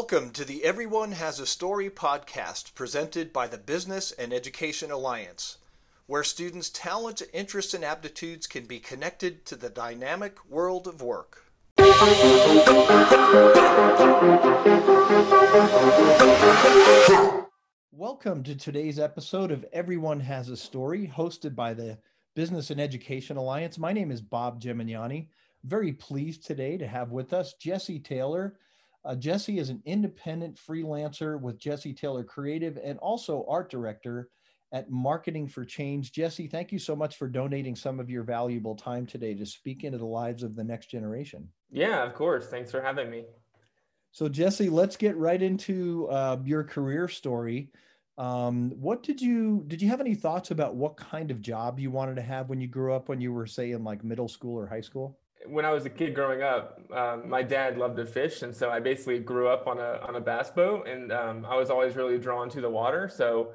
Welcome to the Everyone Has a Story podcast presented by the Business and Education Alliance, where students' talents, interests, and aptitudes can be connected to the dynamic world of work. Welcome to today's episode of Everyone Has a Story, hosted by the Business and Education Alliance. My name is Bob Gemignani. Very pleased today to have with us Jesse Taylor uh, Jesse is an independent freelancer with Jesse Taylor Creative and also art director at Marketing for Change. Jesse, thank you so much for donating some of your valuable time today to speak into the lives of the next generation. Yeah, of course. Thanks for having me. So, Jesse, let's get right into uh, your career story. Um, what did you did you have any thoughts about what kind of job you wanted to have when you grew up when you were say in like middle school or high school? When I was a kid growing up, um, my dad loved to fish, and so I basically grew up on a on a bass boat, and um, I was always really drawn to the water. So,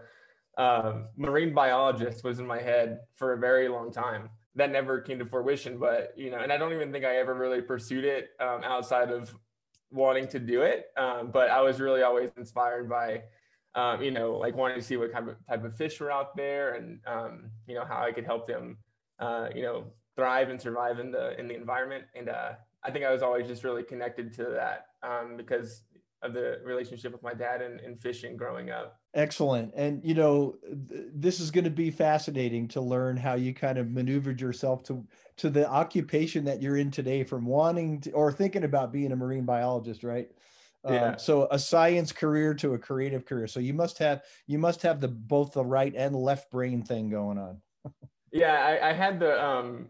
um, marine biologist was in my head for a very long time. That never came to fruition, but you know, and I don't even think I ever really pursued it um, outside of wanting to do it. Um, but I was really always inspired by. Um, you know, like wanting to see what kind of type of fish were out there, and you know how I could help them, uh, you know, thrive and survive in the in the environment. And uh, I think I was always just really connected to that um, because of the relationship with my dad and, and fishing growing up. Excellent. And you know, th- this is going to be fascinating to learn how you kind of maneuvered yourself to to the occupation that you're in today from wanting to, or thinking about being a marine biologist, right? Um, yeah. Um, so a science career to a creative career. So you must have you must have the both the right and left brain thing going on. yeah, I, I had the um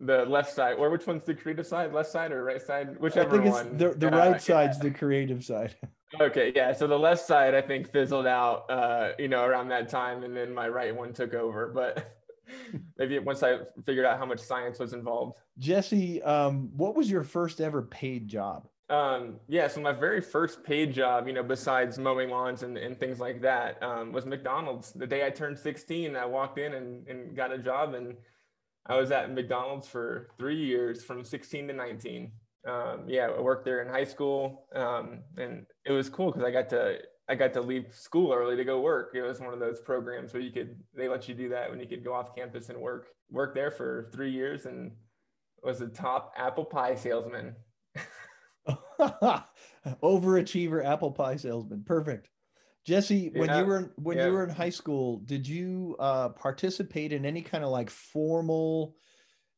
the left side, or which one's the creative side, left side or right side, whichever I think one. the the uh, right side's yeah. the creative side. Okay, yeah. So the left side, I think, fizzled out, uh, you know, around that time, and then my right one took over. But maybe once I figured out how much science was involved. Jesse, um, what was your first ever paid job? Um, yeah, so my very first paid job, you know, besides mowing lawns and, and things like that, um, was McDonald's. The day I turned 16, I walked in and, and got a job and I was at McDonald's for three years from 16 to 19. Um, yeah, I worked there in high school, um, and it was cool because I got to I got to leave school early to go work. It was one of those programs where you could they let you do that when you could go off campus and work. Worked there for three years and was a top apple pie salesman. Overachiever apple pie salesman. Perfect. Jesse, when yeah. you were when yeah. you were in high school, did you uh, participate in any kind of like formal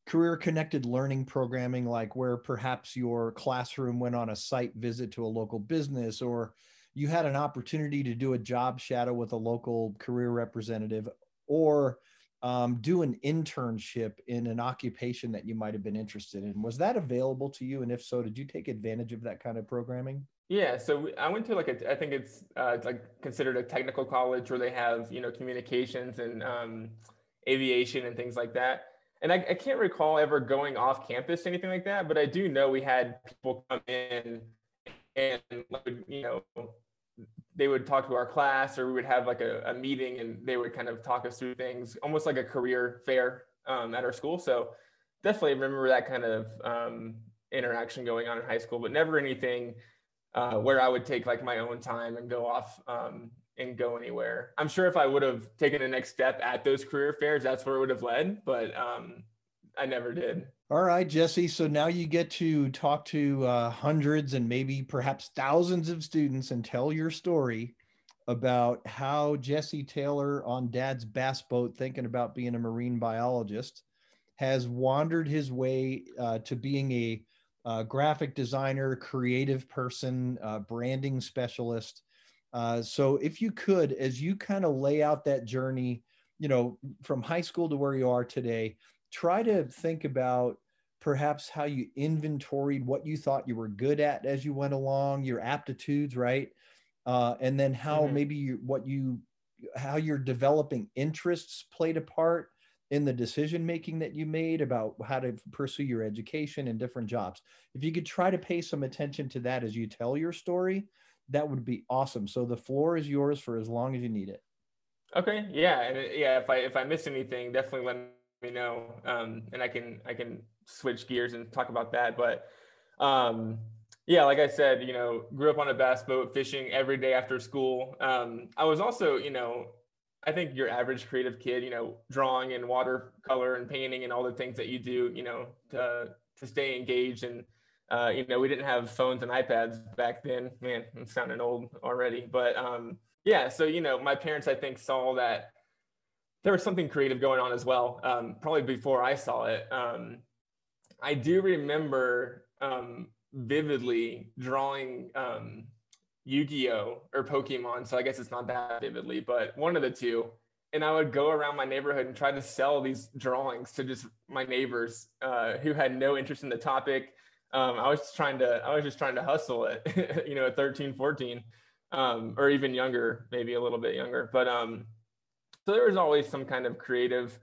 career connected learning programming, like where perhaps your classroom went on a site visit to a local business, or you had an opportunity to do a job shadow with a local career representative, or um, do an internship in an occupation that you might have been interested in? Was that available to you? And if so, did you take advantage of that kind of programming? Yeah, so I went to like a, I think it's uh, like considered a technical college where they have you know communications and um, aviation and things like that. And I, I, can't recall ever going off campus anything like that, but I do know we had people come in and you know they would talk to our class or we would have like a, a meeting and they would kind of talk us through things, almost like a career fair um, at our school. So definitely remember that kind of um, interaction going on in high school, but never anything uh, where I would take like my own time and go off um, and go anywhere. I'm sure if I would have taken the next step at those career fairs, that's where it would have led, but um, I never did. All right, Jesse. So now you get to talk to uh, hundreds and maybe perhaps thousands of students and tell your story about how Jesse Taylor on dad's bass boat, thinking about being a marine biologist, has wandered his way uh, to being a uh, graphic designer, creative person, uh, branding specialist. Uh, so if you could, as you kind of lay out that journey, you know, from high school to where you are today, try to think about perhaps how you inventoried what you thought you were good at as you went along, your aptitudes, right? Uh, and then how mm-hmm. maybe you, what you, how your developing interests played a part in the decision making that you made about how to pursue your education and different jobs. If you could try to pay some attention to that as you tell your story, that would be awesome. So the floor is yours for as long as you need it. Okay. Yeah. And uh, yeah, if I if I miss anything, definitely let me know. Um, and I can I can switch gears and talk about that. But um, Yeah, like I said, you know, grew up on a bass boat, fishing every day after school. Um, I was also, you know, I think your average creative kid, you know, drawing and watercolor and painting and all the things that you do, you know, to to stay engaged. And uh, you know, we didn't have phones and iPads back then. Man, I'm sounding old already. But um, yeah, so you know, my parents, I think, saw that there was something creative going on as well. Um, probably before I saw it. Um, I do remember um, vividly drawing um, Yu-Gi-Oh or Pokemon. So I guess it's not that vividly, but one of the two. And I would go around my neighborhood and try to sell these drawings to just my neighbors uh, who had no interest in the topic. Um, I was just trying to, I was just trying to hustle it, you know, at 13, 14, um, or even younger, maybe a little bit younger. But um, so there was always some kind of creative,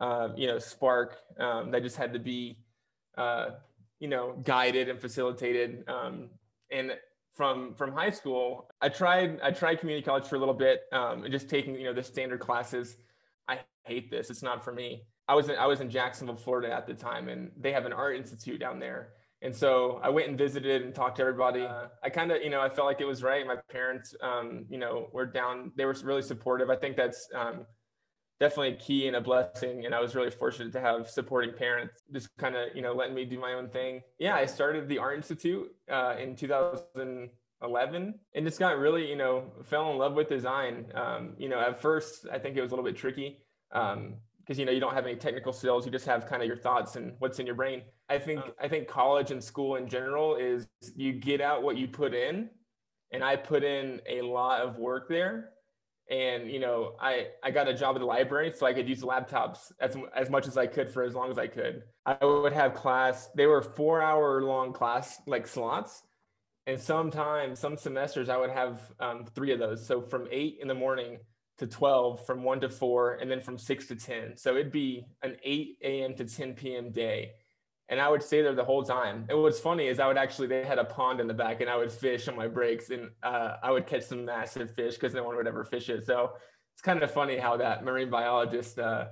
uh, you know, spark um, that just had to be uh, you know, guided and facilitated. Um, and from from high school, I tried I tried community college for a little bit, um, and just taking you know the standard classes. I hate this. It's not for me. I was in, I was in Jacksonville, Florida at the time, and they have an art institute down there. And so I went and visited and talked to everybody. Uh, I kind of, you know, I felt like it was right. My parents, um, you know, were down. They were really supportive. I think that's um, definitely a key and a blessing. And I was really fortunate to have supporting parents, just kind of, you know, letting me do my own thing. Yeah, I started the Art Institute uh, in 2011 and just got really, you know, fell in love with design. Um, you know, at first, I think it was a little bit tricky. Um, because you know you don't have any technical skills you just have kind of your thoughts and what's in your brain i think i think college and school in general is you get out what you put in and i put in a lot of work there and you know i i got a job at the library so i could use laptops as, as much as i could for as long as i could. I would have class they were four hour long class like slots. And sometimes some semesters i would have um, three of those. So from eight in the morning to 12 from 1 to 4 and then from 6 to 10 so it'd be an 8 a.m to 10 p.m day and I would stay there the whole time. And what's funny is I would actually they had a pond in the back, and I would fish on my breaks, and uh, I would catch some massive fish because no one would ever fish it. So it's kind of funny how that marine biologist uh,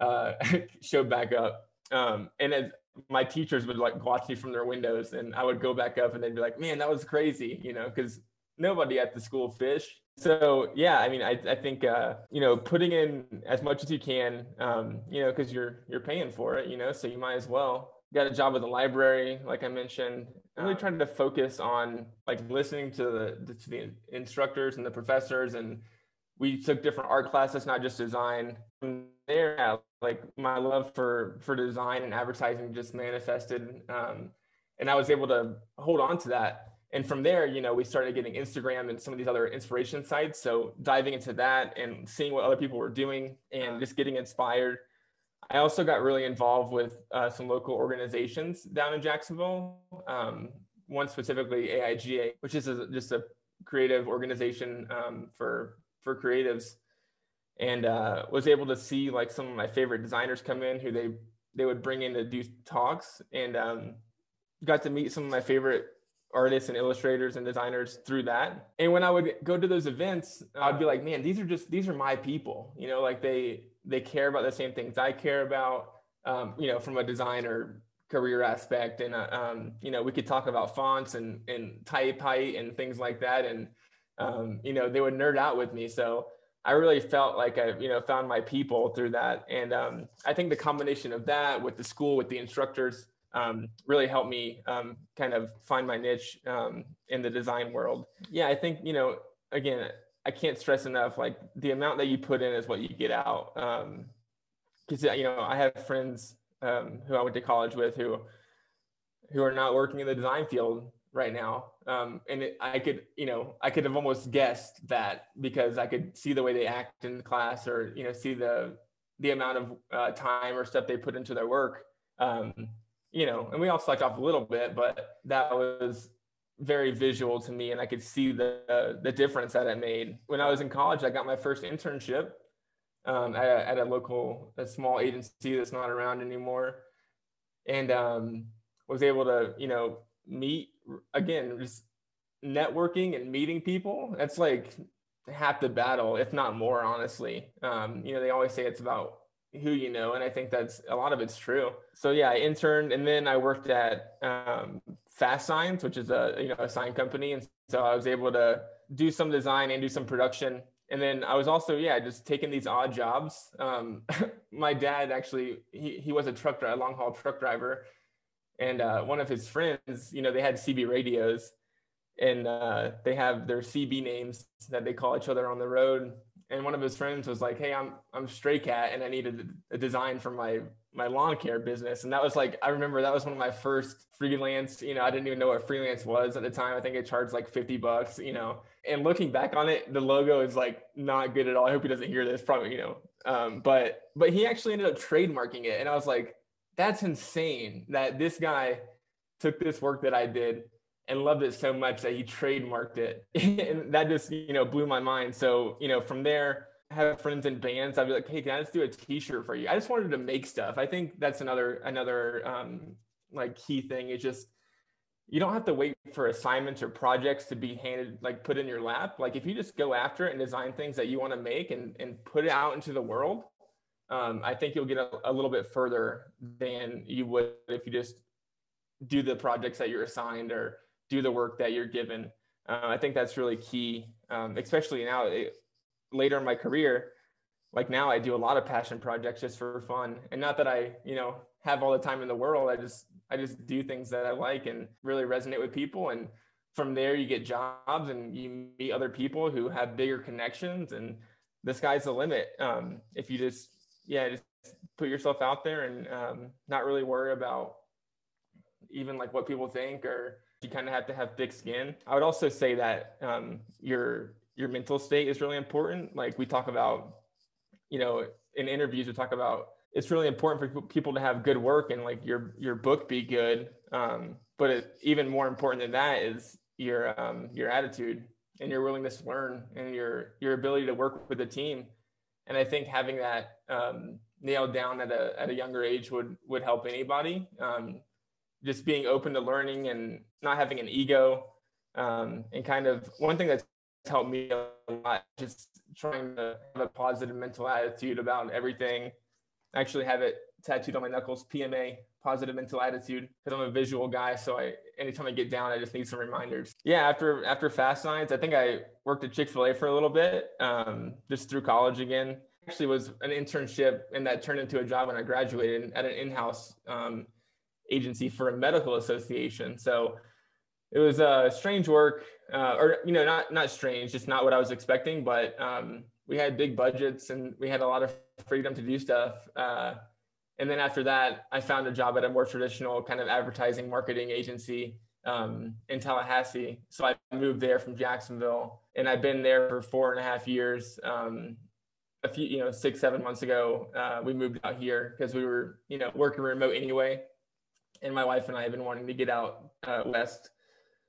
uh, showed back up. Um, and as my teachers would like watch me from their windows, and I would go back up, and they'd be like, "Man, that was crazy," you know, because nobody at the school fish. So yeah, I mean, I, I think uh, you know putting in as much as you can, um, you know, because you're you're paying for it, you know, so you might as well got a job at the library, like I mentioned. I'm really trying to focus on like listening to the to the instructors and the professors, and we took different art classes, not just design. From there, like my love for for design and advertising just manifested, um, and I was able to hold on to that. And from there, you know, we started getting Instagram and some of these other inspiration sites. So diving into that and seeing what other people were doing and just getting inspired I also got really involved with uh, some local organizations down in Jacksonville. Um, one specifically AIGA, which is a, just a creative organization um, for for creatives, and uh, was able to see like some of my favorite designers come in who they they would bring in to do talks, and um, got to meet some of my favorite artists and illustrators and designers through that. And when I would go to those events, I'd be like, man, these are just these are my people. You know, like they they care about the same things I care about. Um, you know, from a designer career aspect, and uh, um, you know, we could talk about fonts and and type height and things like that, and um, you know, they would nerd out with me. So I really felt like I, you know, found my people through that, and um, I think the combination of that with the school, with the instructors, um, really helped me um, kind of find my niche in the design world. Yeah, I think you know, again, I can't stress enough like the amount that you put in is what you get out. Because um, you know, I have friends um, who I went to college with who who are not working in the design field right now. Um, and it, I could, you know, I could have almost guessed that because I could see the way they act in class, or you know, see the the amount of uh, time or stuff they put into their work. Um, you know, and we all slacked off a little bit, but that was very visual to me and I could see the the difference that it made. When I was in college, I got my first internship um, at, a, at a local, a small agency that's not around anymore, and um, was able to, you know, meet again, just networking and meeting people. That's like half the battle, if not more, honestly. Um, you know, they always say it's about who you know, and I think that's a lot of it's true. So yeah, I interned and then I worked at um, Fast Signs, which is a you know a sign company, and so I was able to do some design and do some production. And then I was also yeah just taking these odd jobs. Um, my dad actually he he was a truck driver, long haul truck driver, and uh, one of his friends you know they had CB radios, and uh, they have their CB names that they call each other on the road. And one of his friends was like, "Hey, I'm I'm Stray Cat, and I needed a design for my my lawn care business." And that was like, I remember that was one of my first freelance. You know, I didn't even know what freelance was at the time. I think it charged like fifty bucks. You know, and looking back on it, the logo is like not good at all. I hope he doesn't hear this. Probably, you know, um, but but he actually ended up trademarking it, and I was like, that's insane that this guy took this work that I did and loved it so much that he trademarked it. and that just, you know, blew my mind. So, you know, from there, I have friends in bands. I'd be like, hey, can I just do a t-shirt for you? I just wanted to make stuff. I think that's another, another um, like key thing is just, you don't have to wait for assignments or projects to be handed, like put in your lap. Like if you just go after it and design things that you want to make and, and put it out into the world, um, I think you'll get a, a little bit further than you would if you just do the projects that you're assigned or do the work that you're given. Uh, I think that's really key, um, especially now it, later in my career. Like now, I do a lot of passion projects just for fun, and not that I, you know, have all the time in the world. I just I just do things that I like and really resonate with people, and from there you get jobs and you meet other people who have bigger connections, and the sky's the limit. Um, if you just yeah, just put yourself out there and um, not really worry about even like what people think or you kind of have to have thick skin. I would also say that um, your your mental state is really important. Like we talk about, you know, in interviews we talk about it's really important for people to have good work and like your your book be good. Um, but it, even more important than that is your um, your attitude and your willingness to learn and your your ability to work with a team. And I think having that um, nailed down at a at a younger age would would help anybody. Um, just being open to learning and not having an ego. Um, and kind of one thing that's helped me a lot just trying to have a positive mental attitude about everything. I actually have it tattooed on my knuckles pma positive mental attitude because i'm a visual guy. So i anytime i get down i just need some reminders. Yeah after after fast signs i think i worked at chick-fil-a for a little bit um, just through college again. Actually was an internship and that turned into a job when i graduated at an in-house um, agency for a medical association. So it was a uh, strange work, uh, or you know, not not strange, just not what I was expecting. But um, we had big budgets and we had a lot of freedom to do stuff. Uh, and then after that, I found a job at a more traditional kind of advertising marketing agency um, in Tallahassee. So I moved there from Jacksonville, and I've been there for four and a half years. Um, a few, you know, six, seven months ago, uh, we moved out here because we were, you know, working remote anyway and my wife and I have been wanting to get out uh, west.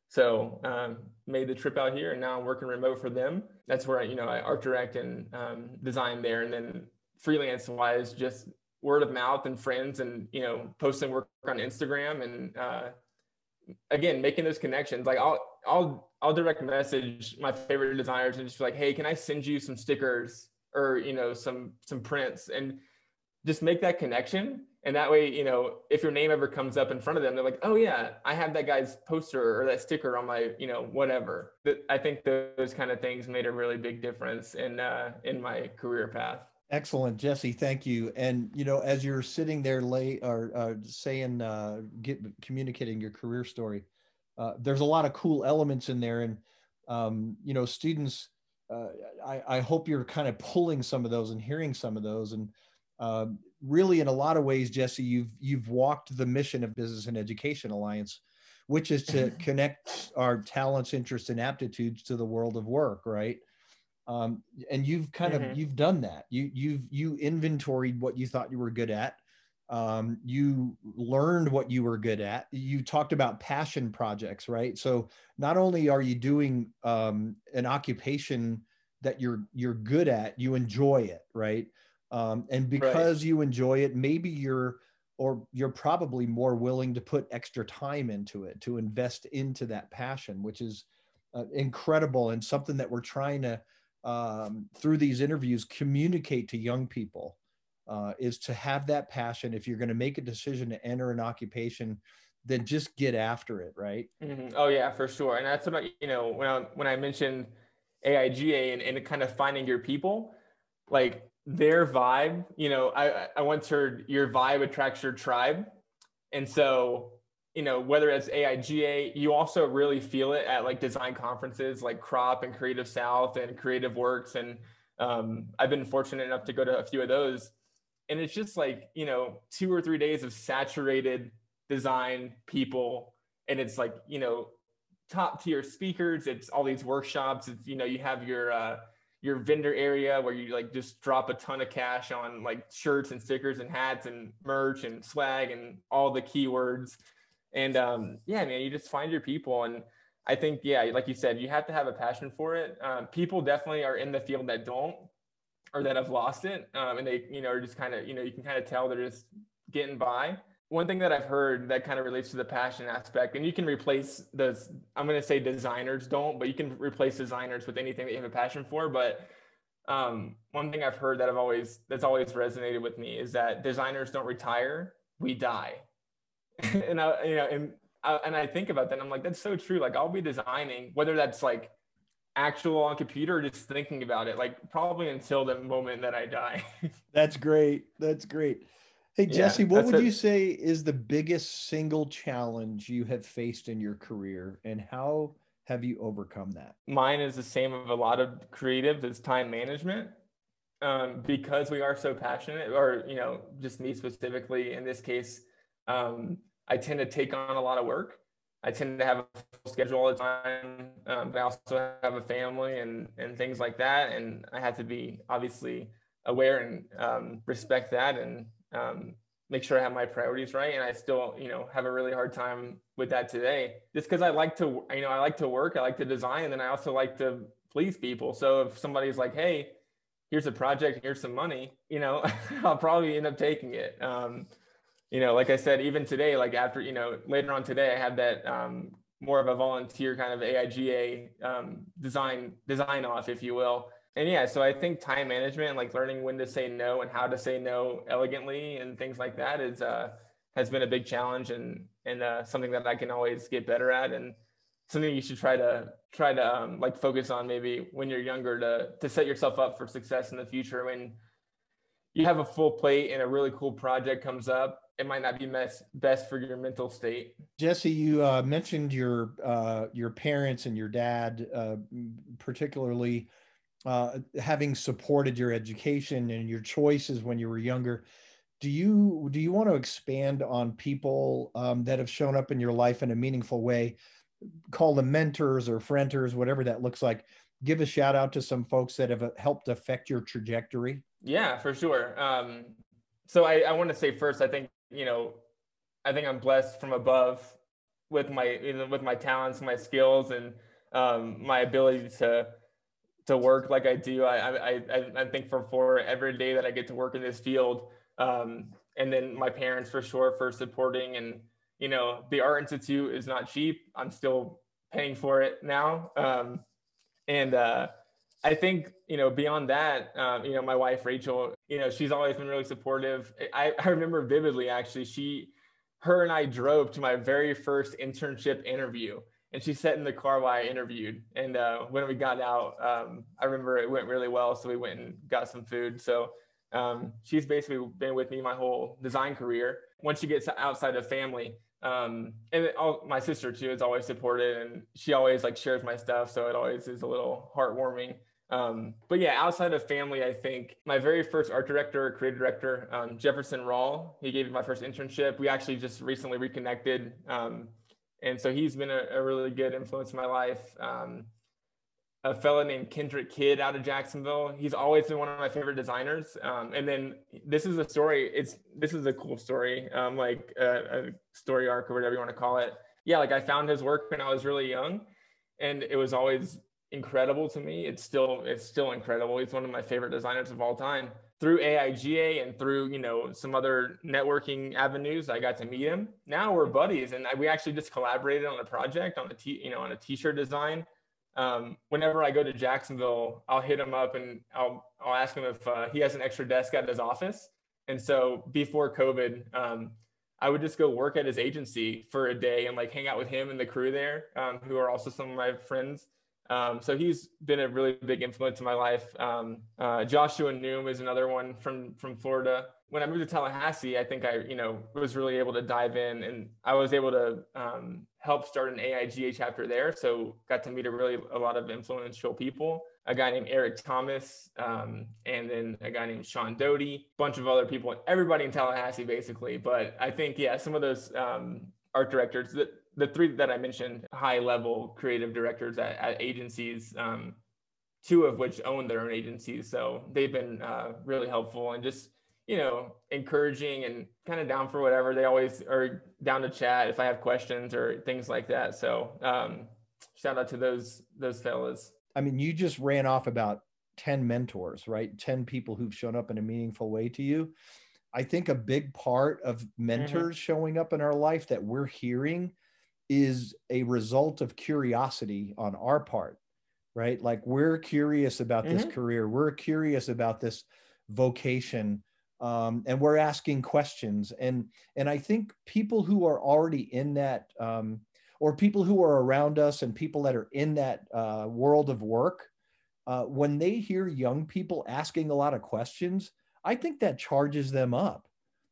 So um, made the trip out here, and now I'm working remote for them. That's where I, you know I art direct and um, design there, and then freelance wise, just word of mouth and friends, and you know posting work on Instagram, and uh, again making those connections. Like I'll I'll I'll direct message my favorite designers and just be like, hey, can I send you some stickers or you know some some prints and just make that connection and that way you know if your name ever comes up in front of them they're like oh yeah i have that guy's poster or that sticker on my you know whatever. I think those kind of things made a really big difference in uh, in my career path. Excellent jesse thank you. And you know as you're sitting there late or uh, saying uh, get communicating your career story uh, there's a lot of cool elements in there. And um, you know students uh, I, I hope you're kind of pulling some of those and hearing some of those. And um, really in a lot of ways jesse you've you've walked the mission of business and education alliance which is to connect our talents interests and aptitudes to the world of work right? Um, and you've kind mm-hmm. of you've done that. You you've you inventoried what you thought you were good at. Um, you learned what you were good at. You talked about passion projects right? So not only are you doing um, an occupation that you're you're good at you enjoy it right um, and because right. you enjoy it maybe you're or you're probably more willing to put extra time into it to invest into that passion which is uh, incredible and something that we're trying to um, through these interviews communicate to young people uh, is to have that passion if you're going to make a decision to enter an occupation then just get after it, right? Mm-hmm. Oh yeah, for sure. And that's about you know when I when I mentioned AIGA and, and kind of finding your people, like their vibe. You know, I I once heard your vibe attracts your tribe, and so you know whether it's AIGA, you also really feel it at like design conferences like Crop and Creative South and Creative Works, and um, I've been fortunate enough to go to a few of those, and it's just like you know two or three days of saturated design people. And it's like you know top tier speakers. It's all these workshops. It's you know you have your uh your vendor area where you like just drop a ton of cash on like shirts and stickers and hats and merch and swag and all the keywords. And um yeah man you just find your people. And i think yeah like you said you have to have a passion for it. Um, people definitely are in the field that don't or that have lost it um, and they you know are just kind of you know you can kind of tell they're just getting by one thing that I've heard that kind of relates to the passion aspect, and you can replace those, I'm going to say designers don't, but you can replace designers with anything that you have a passion for. But um, one thing I've heard that I've always, that's always resonated with me is that designers don't retire, we die. and I, you know, and, uh, and I think about that, and I'm like, that's so true. Like I'll be designing, whether that's like actual on computer or just thinking about it, like probably until the moment that I die. that's great. That's great. Hey, Jesse, yeah, what would you say is the biggest single challenge you have faced in your career and how have you overcome that? Mine is the same of a lot of creatives is time management. Um, because we are so passionate, or, you know, just me specifically in this case, um, I tend to take on a lot of work. I tend to have a full schedule all the time. Um, but I also have a family and, and things like that. And I have to be obviously aware and um, respect that and um, make sure I have my priorities right. And I still, you know, have a really hard time with that today, just because I like to, you know, I like to work, I like to design, and then I also like to please people. So if somebody's like, hey, here's a project, here's some money, you know, I'll probably end up taking it. Um, you know, like I said, even today, like after, you know, later on today, I have that um, more of a volunteer kind of AIGA um, design design off, if you will and yeah, so I think time management, like learning when to say no and how to say no elegantly and things like that, is uh, has been a big challenge and and uh, something that I can always get better at and something you should try to try to um, like focus on maybe when you're younger to to set yourself up for success in the future. When you have a full plate and a really cool project comes up it might not be best best for your mental state. Jesse you uh, mentioned your uh, your parents and your dad uh, particularly uh, having supported your education and your choices when you were younger do you do you want to expand on people um, that have shown up in your life in a meaningful way? Call them mentors or frienders whatever that looks like. Give a shout out to some folks that have uh, helped affect your trajectory. Yeah for sure. Um, so I, I want to say first i think you know i think i'm blessed from above with my you know, with my talents my skills and um, my ability to to work like I do. I I I think for for every day that I get to work in this field, um, and then my parents for sure for supporting and you know the art institute is not cheap. I'm still paying for it now, um, and uh, I think you know beyond that, um, you know my wife Rachel, you know she's always been really supportive. I I remember vividly actually she, her and I drove to my very first internship interview and she sat in the car while I interviewed. And uh, when we got out, um, I remember it went really well. So we went and got some food. So um, she's basically been with me my whole design career. Once she gets outside of family, um, and all, my sister too is always supported, and she always like shares my stuff. So it always is a little heartwarming. Um, but yeah, outside of family, I think my very first art director, creative director, um, Jefferson Rawl, he gave me my first internship. We actually just recently reconnected. And so he's been a, a really good influence in my life. Um, a fellow named Kendrick Kidd out of Jacksonville. He's always been one of my favorite designers. Um, and then this is a story. It's this is a cool story, um, like a, a, story arc or whatever you want to call it. Yeah, like I found his work when I was really young, and it was always incredible to me. It's still it's still incredible. He's one of my favorite designers of all time through AIGA and through you know some other networking avenues, I got to meet him. Now we're buddies, and we actually just collaborated on a project on a t you know on a t-shirt design. Um, whenever I go to Jacksonville, I'll hit him up and I'll I'll ask him if uh, he has an extra desk at his office. And so before COVID, um, I would just go work at his agency for a day and like hang out with him and the crew there, um, who are also some of my friends. Um, so he's been a really big influence in my life. Um, uh, Joshua Noom is another one from from Florida. When I moved to Tallahassee, I think I you know was really able to dive in, and I was able to um, help start an AIGA chapter there. So got to meet a really a lot of influential people. A guy named Eric Thomas, um, and then a guy named Sean Doty, bunch of other people, everybody in Tallahassee basically. But I think yeah, some of those um, art directors that the three that I mentioned, high level creative directors at, at agencies, um, two of which own their own agencies. So they've been uh, really helpful and just, you know, encouraging and kind of down for whatever. They always are down to chat if I have questions or things like that. So um, shout out to those those fellas. I mean, you just ran off about 10 mentors, right? 10 people who've shown up in a meaningful way to you. I think a big part of mm-hmm. mentors mm-hmm. showing up in our life that we're hearing is a result of curiosity on our part, right? Like we're curious about mm-hmm. this career, we're curious about this vocation, um, and we're asking questions. And and I think people who are already in that, um, or people who are around us, and people that are in that uh, world of work, uh, when they hear young people asking a lot of questions, I think that charges them up.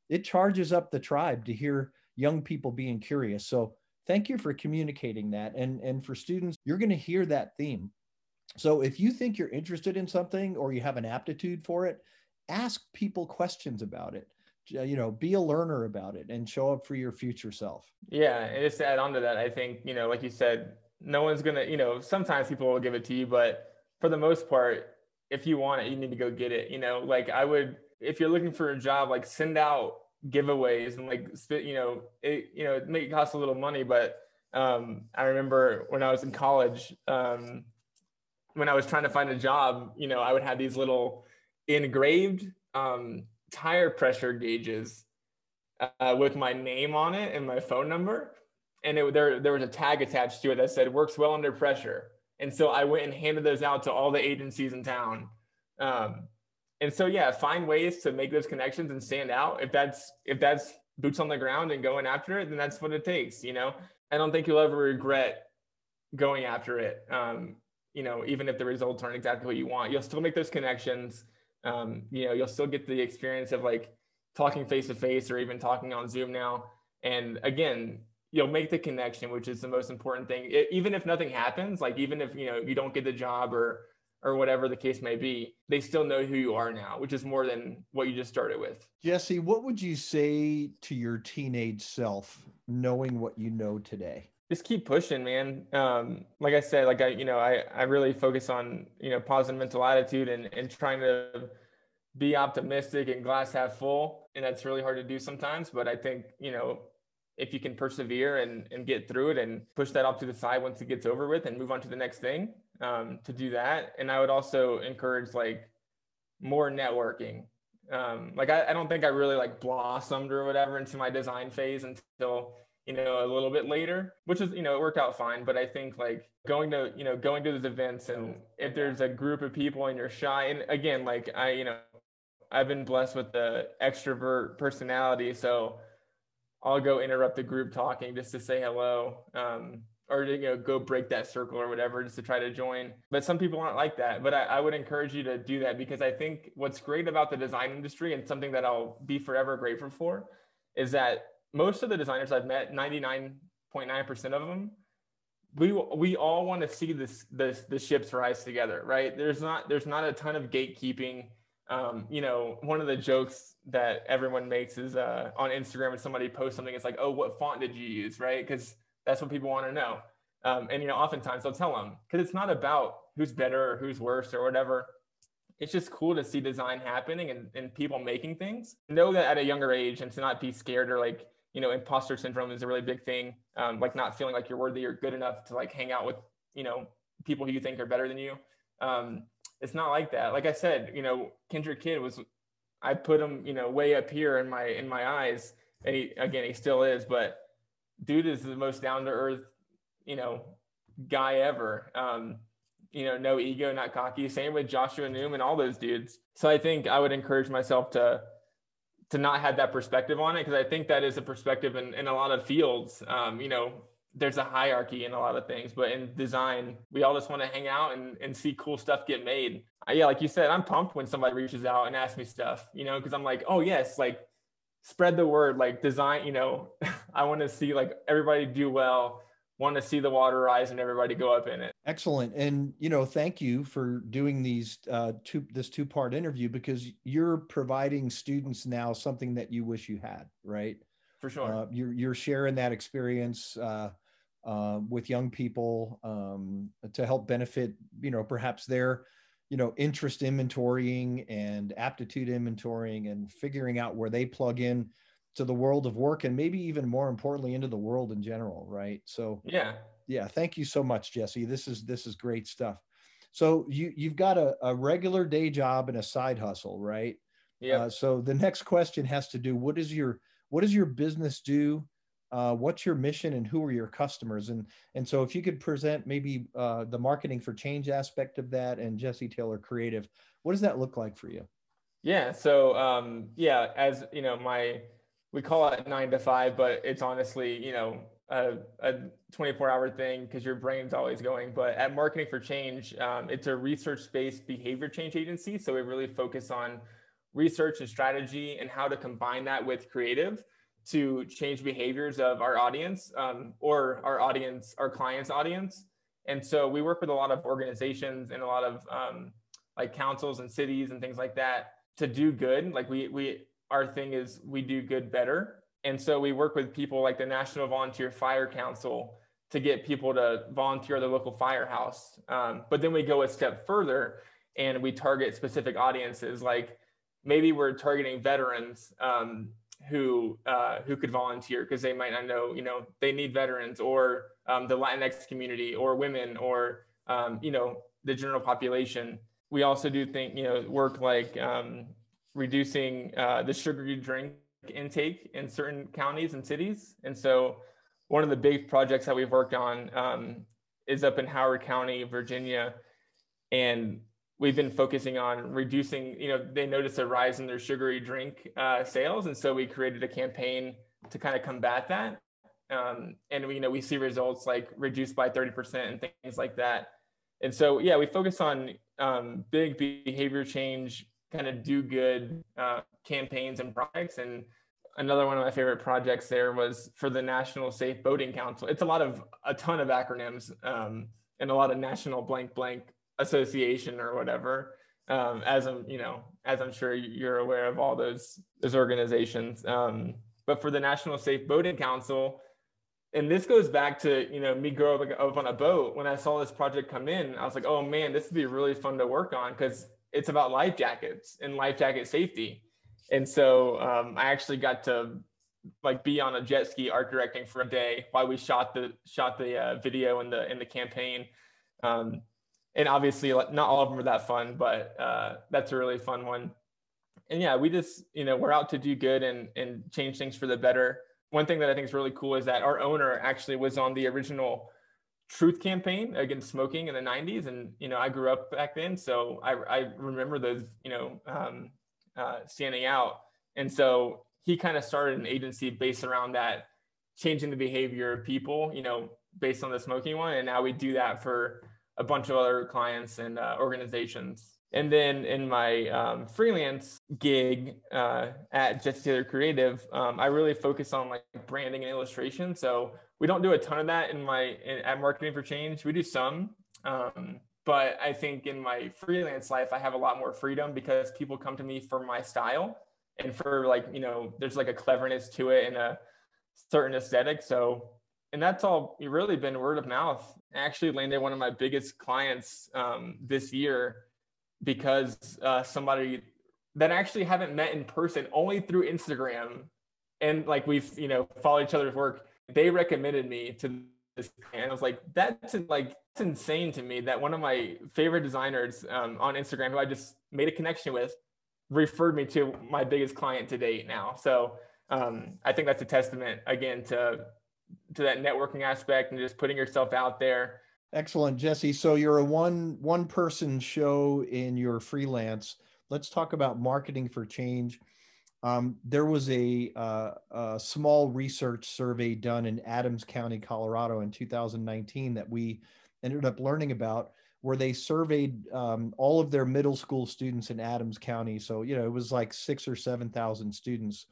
It charges up the tribe to hear young people being curious. So thank you for communicating that. And, and for students, you're going to hear that theme. So if you think you're interested in something or you have an aptitude for it, ask people questions about it. You know, be a learner about it and show up for your future self. Yeah. And just to add on to that, I think, you know, like you said, no one's to, you know, sometimes people will give it to you, but for the most part, if you want it, you need to go get it. You know, like I would, if you're looking for a job, like send out giveaways and like you know it you know it may cost a little money but um, i remember when i was in college um, when i was trying to find a job you know i would have these little engraved um, tire pressure gauges uh, with my name on it and my phone number. And it, there, there was a tag attached to it that said works well under pressure. And so i went and handed those out to all the agencies in town. Um, and so yeah, find ways to make those connections and stand out. If that's if that's boots on the ground and going after it, then that's what it takes. You know, I don't think you'll ever regret going after it. Um, you know, even if the results aren't exactly what you want, you'll still make those connections. Um, you know, you'll still get the experience of like talking face to face or even talking on Zoom now. And again, you'll make the connection, which is the most important thing. It, even if nothing happens, like even if you know you don't get the job or or whatever the case may be, they still know who you are now, which is more than what you just started with. Jesse, what would you say to your teenage self, knowing what you know today? Just keep pushing, man. Um, like I said, like I, you know, I, I really focus on, you know, positive mental attitude and, and trying to be optimistic and glass half full. And that's really hard to do sometimes, but I think, you know, if you can persevere and, and get through it and push that off to the side once it gets over with and move on to the next thing, um, to do that. And I would also encourage like more networking. Um, like I, I don't think I really like blossomed or whatever into my design phase until you know a little bit later, which is you know it worked out fine. But I think like going to you know going to those events and if there's a group of people and you're shy and again like I you know I've been blessed with the extrovert personality, so I'll go interrupt the group talking just to say hello. Um, or to you know go break that circle or whatever just to try to join. But some people aren't like that but I, I, would encourage you to do that because i think what's great about the design industry and something that i'll be forever grateful for is that most of the designers i've met 99.9% of them we we all want to see this this the ships rise together right? There's not there's not a ton of gatekeeping. Um, you know one of the jokes that everyone makes is uh, on instagram when somebody posts something it's like oh what font did you use? Right? Because that's what people want to know. Um, and you know, oftentimes they'll tell them because it's not about who's better or who's worse or whatever. It's just cool to see design happening and, and people making things. Know that at a younger age and to not be scared or like, you know, imposter syndrome is a really big thing. Um, like not feeling like you're worthy or good enough to like hang out with, you know, people who you think are better than you. Um, it's not like that. Like I said, you know, Kendrick Kidd was, I put him, you know, way up here in my, in my eyes. And he, again, he still is, but dude is the most down to earth, you know, guy ever. Um, you know, no ego, not cocky. Same with Joshua Noom and all those dudes. So I think I would encourage myself to to not have that perspective on it because I think that is a perspective in, in a lot of fields. Um, you know, there's a hierarchy in a lot of things, but in design, we all just want to hang out and, and see cool stuff get made. Uh, yeah, like you said, I'm pumped when somebody reaches out and asks me stuff, you know, because I'm like, oh yes, like spread the word, like design, you know, I want to see like everybody do well want to see the water rise and everybody go up in it. Excellent. And you know, thank you for doing these uh, two this two part interview because you're providing students now something that you wish you had, right? For sure. Uh, you're you're sharing that experience uh, uh, with young people um, to help benefit, you know, perhaps their you know interest inventorying and aptitude inventorying and figuring out where they plug in to the world of work and maybe even more importantly into the world in general right? So yeah. yeah thank you so much jesse. This is this is great stuff. So you you've got a, a regular day job and a side hustle right? Yeah uh, so the next question has to do what is your what does your business do uh, what's your mission and who are your customers and and so if you could present maybe uh, the marketing for change aspect of that and jesse taylor creative what does that look like for you yeah so um, yeah as you know my we call it nine to five, but it's honestly, you know, a, a 24 hour thing because your brain's always going. But at Marketing for Change, um, it's a research based behavior change agency. So we really focus on research and strategy and how to combine that with creative to change behaviors of our audience um, or our audience, our clients' audience. And so we work with a lot of organizations and a lot of um, like councils and cities and things like that to do good. Like we we our thing is we do good better. And so we work with people like the National Volunteer Fire Council to get people to volunteer at the local firehouse. Um, but then we go a step further and we target specific audiences. Like maybe we're targeting veterans um, who uh, who could volunteer because they might not know, you know, they need veterans or um, the Latinx community or women or um, you know the general population. We also do think you know work like um, reducing uh, the sugary drink intake in certain counties and cities. And so, one of the big projects that we've worked on um, is up in Howard County, Virginia, and we've been focusing on reducing. You know, they noticed a rise in their sugary drink uh, sales, and so we created a campaign to kind of combat that. Um, and we, you know, we see results like reduced by 30% and things like that. And so, yeah, we focus on um, big behavior change kind of do good uh, campaigns and projects. And another one of my favorite projects there was for the National Safe Boating Council. It's a lot of a ton of acronyms um, and a lot of national blank blank association or whatever. Um, as I'm, you know, as I'm sure you're aware of all those those organizations. Um, but for the National Safe Boating Council, and this goes back to you know me growing up on a boat. When I saw this project come in, I was like, oh man, this would be really fun to work on because it's about life jackets and life jacket safety. And so um, I actually got to like be on a jet ski art directing for a day while we shot the shot the uh, video in the in the campaign. Um, and obviously, not all of them are that fun, but uh, that's a really fun one. And yeah, we just you know we're out to do good and and change things for the better. One thing that I think is really cool is that our owner actually was on the original truth campaign against smoking in the 90s and you know i grew up back then so i, I remember those you know um, uh, standing out and so he kind of started an agency based around that changing the behavior of people you know based on the smoking one and now we do that for a bunch of other clients and uh, organizations and then in my um, freelance gig uh, at Jesse Taylor Creative, um, I really focus on like branding and illustration. So we don't do a ton of that in my in, at Marketing for Change. We do some, um, but I think in my freelance life, I have a lot more freedom because people come to me for my style and for like you know, there's like a cleverness to it and a certain aesthetic. So and that's all really been word of mouth. I actually landed one of my biggest clients um, this year because uh, somebody that I actually haven't met in person only through Instagram. And like we've you know followed each other's work. They recommended me to this and i was like that's like it's insane to me that one of my favorite designers um, on instagram who i just made a connection with referred me to my biggest client to date now. So um, i think that's a testament again to to that networking aspect and just putting yourself out there Excellent, Jesse. So you're a one one person show in your freelance. Let's talk about marketing for change. Um, there was a, uh, a small research survey done in Adams County, Colorado in 2019 that we ended up learning about where they surveyed um, all of their middle school students in Adams County. So, you know, it was like six or 7,000 students.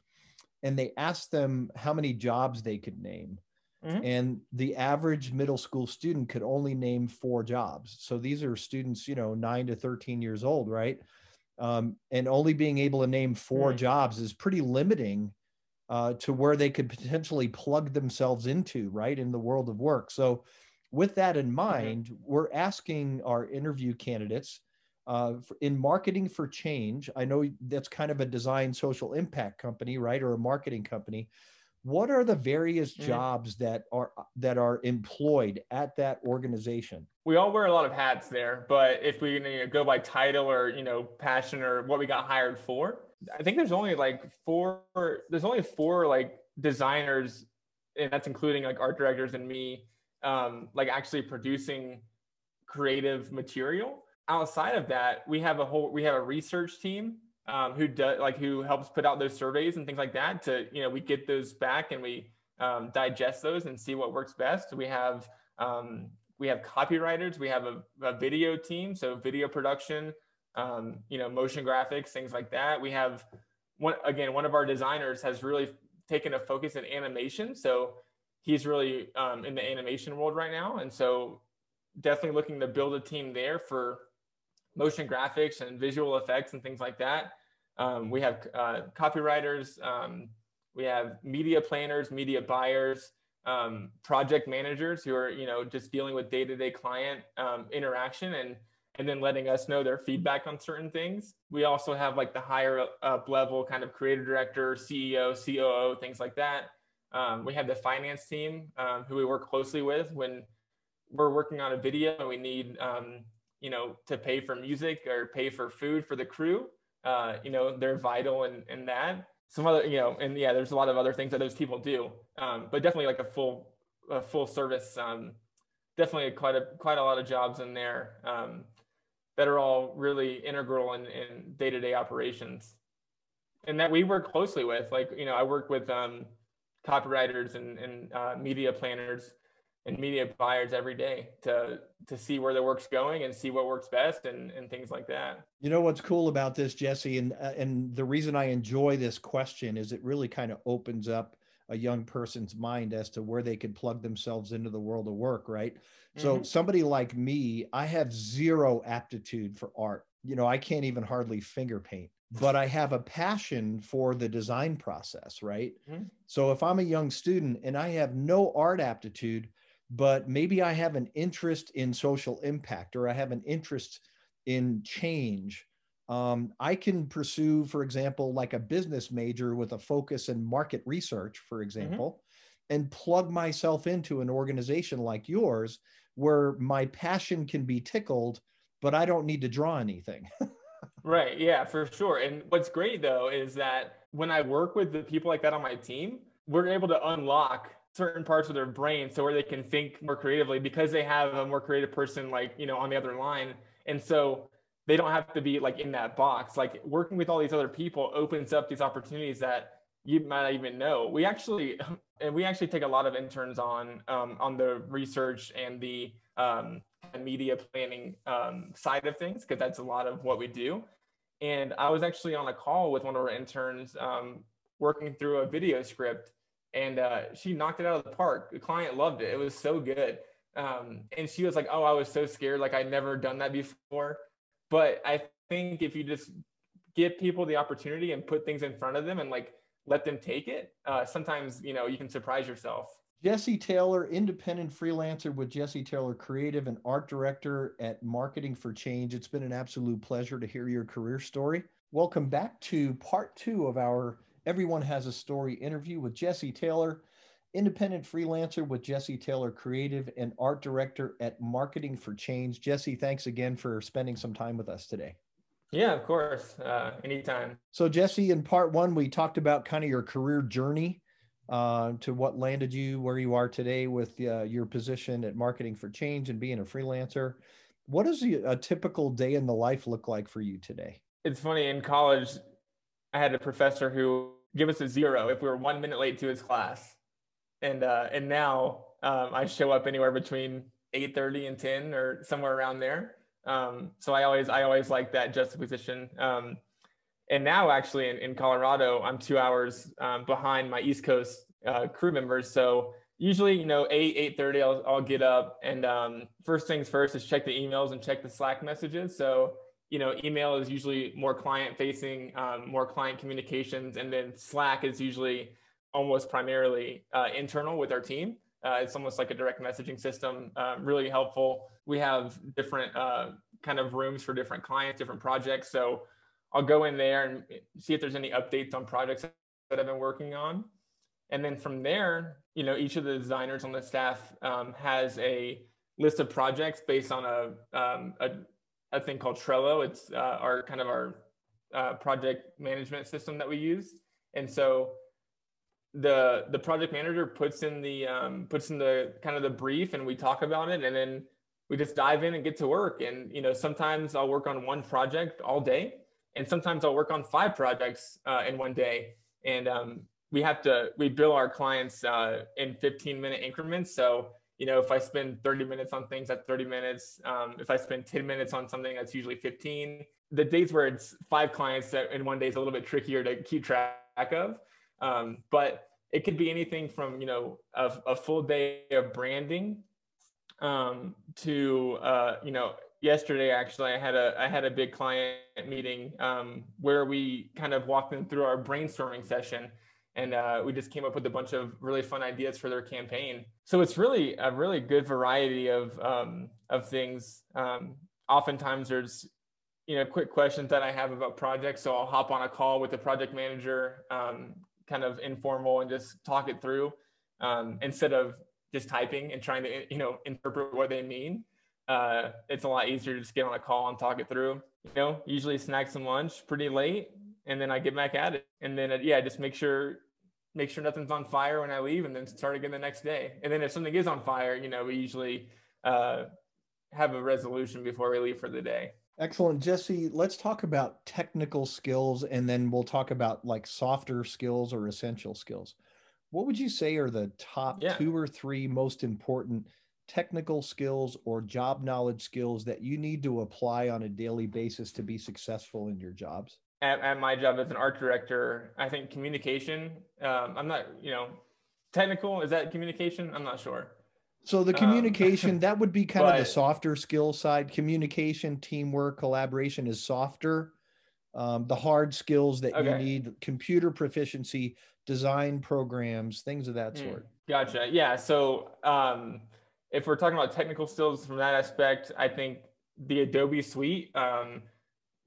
And they asked them how many jobs they could name. Mm-hmm. And the average middle school student could only name four jobs. So these are students, you know, nine to 13 years old, right? Um, and only being able to name 4 mm-hmm. jobs is pretty limiting uh, to where they could potentially plug themselves into, right, in the world of work. So, with that in mm-hmm. mind, mm-hmm. we're asking our interview candidates uh, in marketing for change. I know that's kind of a design social impact company, right, or a marketing company. What are the various mm-hmm. jobs that are that are employed at that organization? We all wear a lot of hats there, but if we you know, go by title or you know passion or what we got hired for, I think there's only like four. There's only four like designers, and that's including like art directors and me um, like actually producing creative material. Outside of that, we have a whole we have a research team um, who does like who helps put out those surveys and things like that. To you know, we get those back and we um, digest those and see what works best. We have um, we have copywriters. We have a, a video team, so video production, um, you know, motion graphics, things like that. We have one again. One of our designers has really taken a focus in animation, so he's really um, in the animation world right now. And so definitely looking to build a team there for motion graphics and visual effects and things like that. Um, we have uh, copywriters, um, we have media planners, media buyers, um, project managers who are, you know, just dealing with day-to-day client um, interaction and and then letting us know their feedback on certain things. We also have like the higher up level kind of creative director, CEO, COO, things like that. Um, we have the finance team um, who we work closely with when we're working on a video and we need, you know, to pay for music or pay for food for the crew. Uh, you know, they're vital in, in that. Some other, you know, and yeah, there's a lot of other things that those people do, um, but definitely like a full, a full service. Um, definitely quite a quite a lot of jobs in there um, that are all really integral in, in day-to-day operations and that we work closely with like you know i work with um, copywriters and, and uh, media planners and media buyers every day to to see where the work's going and see what works best and, and things like that. You know what's cool about this, Jesse, and uh, and the reason I enjoy this question is it really kind of opens up a young person's mind as to where they could plug themselves into the world of work, right? Mm-hmm. So somebody like me, I have zero aptitude for art. You know, I can't even hardly finger paint but I have a passion for the design process, right? Mm-hmm. So if I'm a young student and I have no art aptitude, but maybe I have an interest in social impact or I have an interest in change, um, I can pursue, for example, like a business major with a focus in market research, for mm-hmm. example, mm-hmm. and plug myself into an organization like yours where my passion can be tickled, but I don't need to draw anything. Right. Yeah, for sure. And what's great though is that when I work with the people like that on my team, we're able to unlock certain parts of their brain so where they can think more creatively because they have a more creative person like, you know, on the other line. And so they don't have to be like in that box. Like working with all these other people opens up these opportunities that you might not even know. We actually and we actually take a lot of interns on um, on the research and the um, media planning um, side of things because that's a lot of what we do. And I was actually on a call with one of our interns um, working through a video script, and uh, she knocked it out of the park. The client loved it. It was so good. Um, and she was like, "Oh, I was so scared. Like I'd never done that before." But I think if you just give people the opportunity and put things in front of them and like let them take it, uh, sometimes you know you can surprise yourself. Jesse Taylor, independent freelancer with Jesse Taylor Creative and art director at Marketing for Change. It's been an absolute pleasure to hear your career story. Welcome back to part two of our Everyone Has a Story interview with Jesse Taylor, independent freelancer with Jesse Taylor Creative and art director at Marketing for Change. Jesse, thanks again for spending some time with us today. Yeah, of course. Uh, anytime. So, Jesse, in part one, we talked about kind of your career journey uh, to what landed you where you are today with uh, your position at Marketing for Change and being a freelancer. What does a, a typical day in the life look like for you today? It's funny in college, I had a professor who give us a zero if we were one minute late to his class, and uh, and now um, I show up anywhere between 8:30 and 10 or somewhere around there. Um, so I always I always like that juxtaposition. Um, and now actually in, in Colorado, I'm two hours um, behind my East Coast uh, crew members. So usually, you know, eight eight thirty, I'll I'll get up and um, first things first is check the emails and check the Slack messages. So you know, email is usually more client facing, um, more client communications, and then Slack is usually almost primarily uh, internal with our team. Uh, it's almost like a direct messaging system, uh, really helpful. We have different uh, kind of rooms for different clients, different projects. So I'll go in there and see if there's any updates on projects that I've been working on. And then from there, you know, each of the designers on the staff um, has a list of projects based on a, um, a, a, thing called Trello. It's uh, our kind of our uh, project management system that we use. And so the the project manager puts in the um, puts in the kind of the brief and we talk about it and then we just dive in and get to work and you know sometimes i'll work on one project all day and sometimes i'll work on five projects uh, in one day and um, we have to we bill our clients uh, in 15 minute increments so you know if i spend 30 minutes on things that's 30 minutes. Um, if i spend 10 minutes on something that's usually 15 the days where it's five clients in one day is a little bit trickier to keep track of. Um, but it could be anything from you know a, a full day of branding um, to uh, you know yesterday actually I had a I had a big client meeting um, where we kind of walked them through our brainstorming session and uh, we just came up with a bunch of really fun ideas for their campaign. So it's really a really good variety of um, of things. Um, oftentimes there's you know quick questions that I have about projects, so I'll hop on a call with the project manager, um, kind of informal, and just talk it through um, instead of just typing and trying to you know interpret what they mean. Uh, it's a lot easier to just get on a call and talk it through. You know, usually snack some lunch pretty late, and then I get back at it. And then uh, yeah, just make sure make sure nothing's on fire when I leave, and then start again the next day. And then if something is on fire, you know, we usually uh, have a resolution before we leave for the day. Excellent. Jesse, let's talk about technical skills and then we'll talk about like softer skills or essential skills. What would you say are the top yeah. two or three most important technical skills or job knowledge skills that you need to apply on a daily basis to be successful in your jobs? At, at my job as an art director, I think communication. Um, I'm not, you know, technical. Is that communication? I'm not sure. So the um, communication um, that would be kind but, of the softer skill side. Communication, teamwork, collaboration is softer. Um, the hard skills that okay. you need, computer proficiency, design programs, things of that mm, sort. Gotcha. Yeah. So um, if we're talking about technical skills from that aspect, I think the Adobe suite.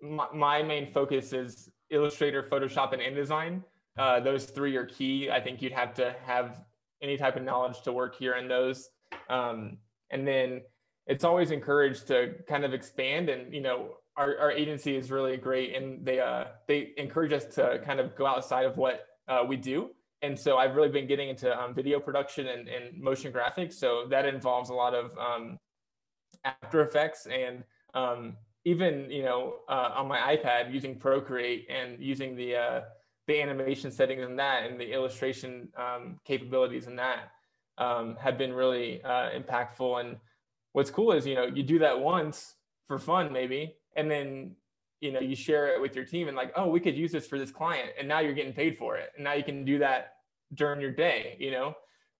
My, my, main focus is Illustrator, Photoshop, and InDesign. Uh, those three are key. I think you'd have to have any type of knowledge to work here in those. Um, and then it's always encouraged to kind of expand and you know our, our agency is really great and they uh, they encourage us to kind of go outside of what uh, we do and so i've really been getting into um, video production and, and, motion graphics so that involves a lot of um, after effects and um, even you know uh, on my ipad using procreate and using the uh, the animation settings in that and the illustration um, capabilities in that um, have been really uh, impactful. And what's cool is, you know, you do that once for fun, maybe, and then, you know, you share it with your team and like, oh, we could use this for this client. And now you're getting paid for it. And now you can do that during your day, you know?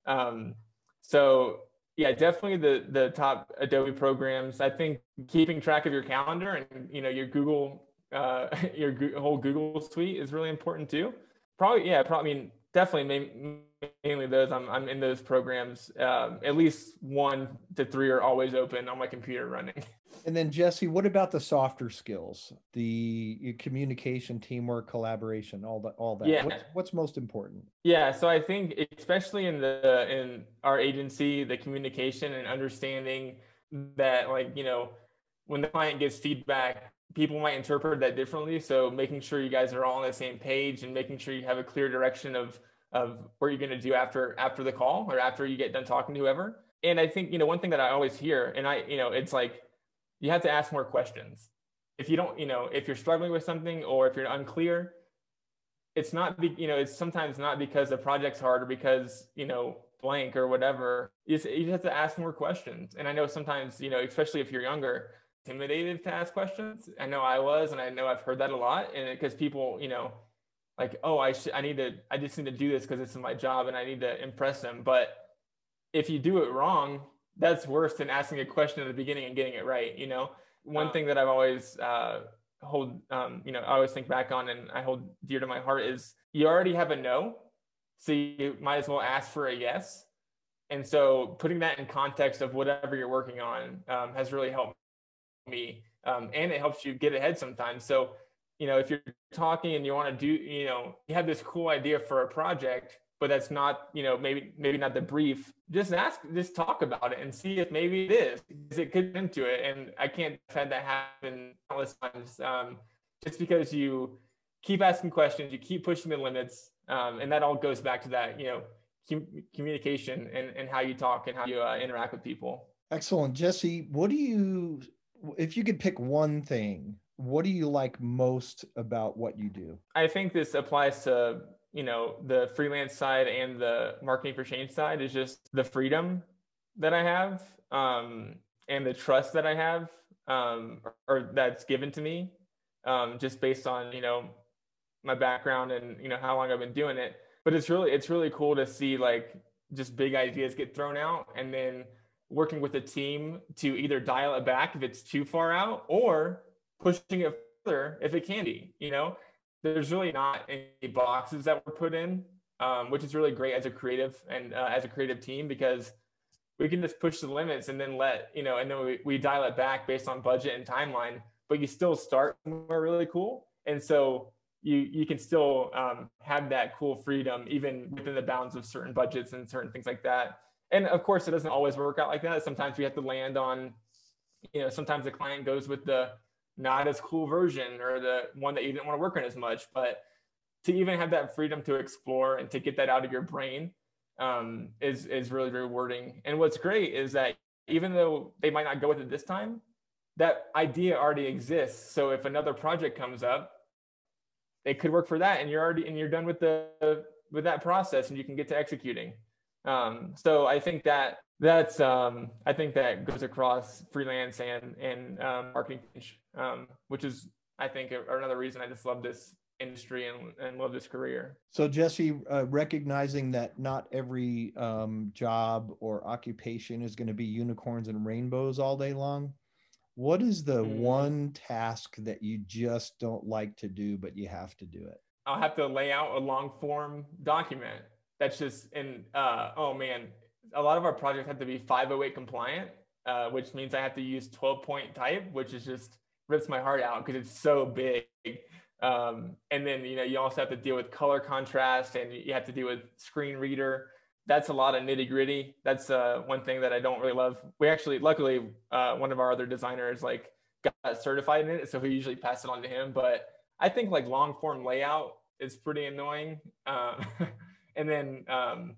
Um, so yeah, definitely the, the top Adobe programs. I think keeping track of your calendar and, you know, your Google, uh, your whole Google suite is really important too. Probably, yeah, probably, I mean, definitely mainly those i'm, I'm in those programs um, at least one to three are always open on my computer running and then jesse what about the softer skills the communication teamwork collaboration all that all that yeah. what's, what's most important yeah so i think especially in the in our agency the communication and understanding that like you know when the client gives feedback people might interpret that differently. So making sure you guys are all on the same page and making sure you have a clear direction of of what are you're going to do after after the call or after you get done talking to whoever. And I think you know one thing that I always hear, and I you know it's like you have to ask more questions. If you don't, you know, if you're struggling with something or if you're unclear, it's not be, you know it's sometimes not because the project's hard or because you know blank or whatever you just, you just have to ask more questions and i know sometimes you know especially if you're younger intimidated to ask questions i know i was and i know i've heard that a lot and because people you know like oh i should i need to i just need to do this because it's my job and i need to impress them. But if you do it wrong that's worse than asking a question at the beginning and getting it right you know? One thing that i've always uh, hold um, you know i always think back on and i hold dear to my heart is you already have a no so you might as well ask for a yes. And so putting that in context of whatever you're working on um, has really helped me um, and it helps you get ahead sometimes. So you know if you're talking and you want to do you know you have this cool idea for a project but that's not you know maybe maybe not the brief just ask just talk about it and see if maybe it is because it could into it. And i can't have that happen countless times um, just because you keep asking questions you keep pushing the limits um, and that all goes back to that you know com- communication and, and how you talk and how you uh, interact with people. Excellent. Jesse what do you if you could pick one thing what do you like most about what you do? I think this applies to you know the freelance side and the marketing for change side is just the freedom that i have um, and the trust that i have um, or, that's given to me um, just based on you know my background and you know how long i've been doing it. But it's really it's really cool to see like just big ideas get thrown out and then working with a team to either dial it back if it's too far out or pushing it further if it can be you know there's really not any boxes that were put in, um, which is really great as a creative and uh, as a creative team because we can just push the limits and then let you know, and then we, we dial it back based on budget and timeline. But you still start somewhere really cool, and so you you can still um, have that cool freedom even within the bounds of certain budgets and certain things like that. And of course, it doesn't always work out like that. Sometimes we have to land on, you know, sometimes the client goes with the not as cool version or the one that you didn't want to work on as much. But to even have that freedom to explore and to get that out of your brain um, is is really rewarding. And what's great is that even though they might not go with it this time, that idea already exists. So if another project comes up, it could work for that, and you're already and you're done with the with that process, and you can get to executing. Um, so I think that that's um, I think that goes across freelance and and um, marketing, um, which is I think another reason I just love this industry and, and love this career. So Jesse, uh, recognizing that not every um, job or occupation is going to be unicorns and rainbows all day long, what is the mm. one task that you just don't like to do but you have to do it? I'll have to lay out a long form document. That's just in uh, oh man, a lot of our projects have to be 508 compliant, uh, which means I have to use 12 point type, which is just rips my heart out because it's so big. Um, and then you know you also have to deal with color contrast, and you have to deal with screen reader. That's a lot of nitty gritty. That's uh, one thing that I don't really love. We actually, luckily, uh, one of our other designers like got certified in it, so we usually pass it on to him. But I think like long form layout is pretty annoying. Um, and then um,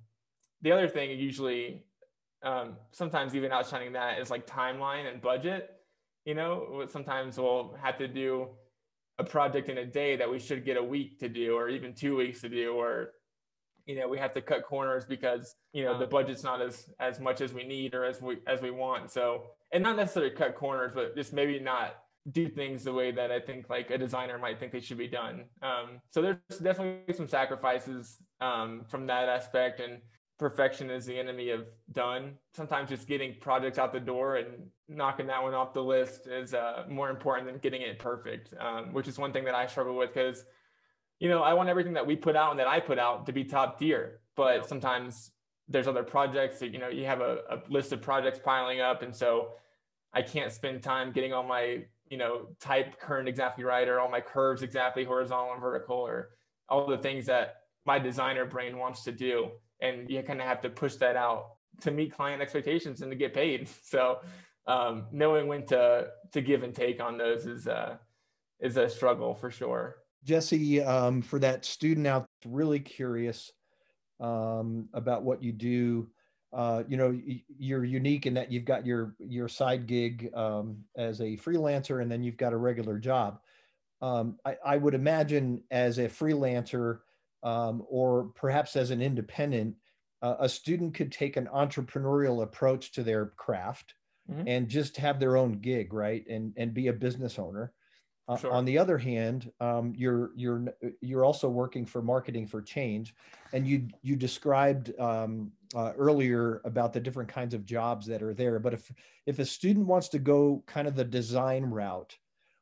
the other thing usually um, sometimes even outshining that is like timeline and budget you know sometimes we'll have to do a project in a day that we should get a week to do or even two weeks to do or you know we have to cut corners because you know the budget's not as as much as we need or as we as we want. So and not necessarily cut corners but just maybe not do things the way that i think like a designer might think they should be done. Um, so there's definitely some sacrifices um, from that aspect. And perfection is the enemy of done. Sometimes just getting projects out the door and knocking that one off the list is uh, more important than getting it perfect, um, which is one thing that I struggle with because, you know, I want everything that we put out and that I put out to be top tier. But sometimes there's other projects that, you know, you have a, a list of projects piling up. And so I can't spend time getting all my, you know, type kerning exactly right or all my curves exactly horizontal and vertical or all the things that my designer brain wants to do and you kind of have to push that out to meet client expectations and to get paid. So um, knowing when to to give and take on those is uh, is a struggle for sure. Jesse, um, for that student out really curious um, about what you do, uh, you know, you're unique in that you've got your your side gig um, as a freelancer, and then you've got a regular job. Um, I, I would imagine as a freelancer, um, or perhaps as an independent, uh, a student could take an entrepreneurial approach to their craft mm-hmm. and just have their own gig, right? And and be a business owner. Uh, sure. On the other hand, um, you're you're you're also working for marketing for change, and you you described um, uh, earlier about the different kinds of jobs that are there. But if if a student wants to go kind of the design route,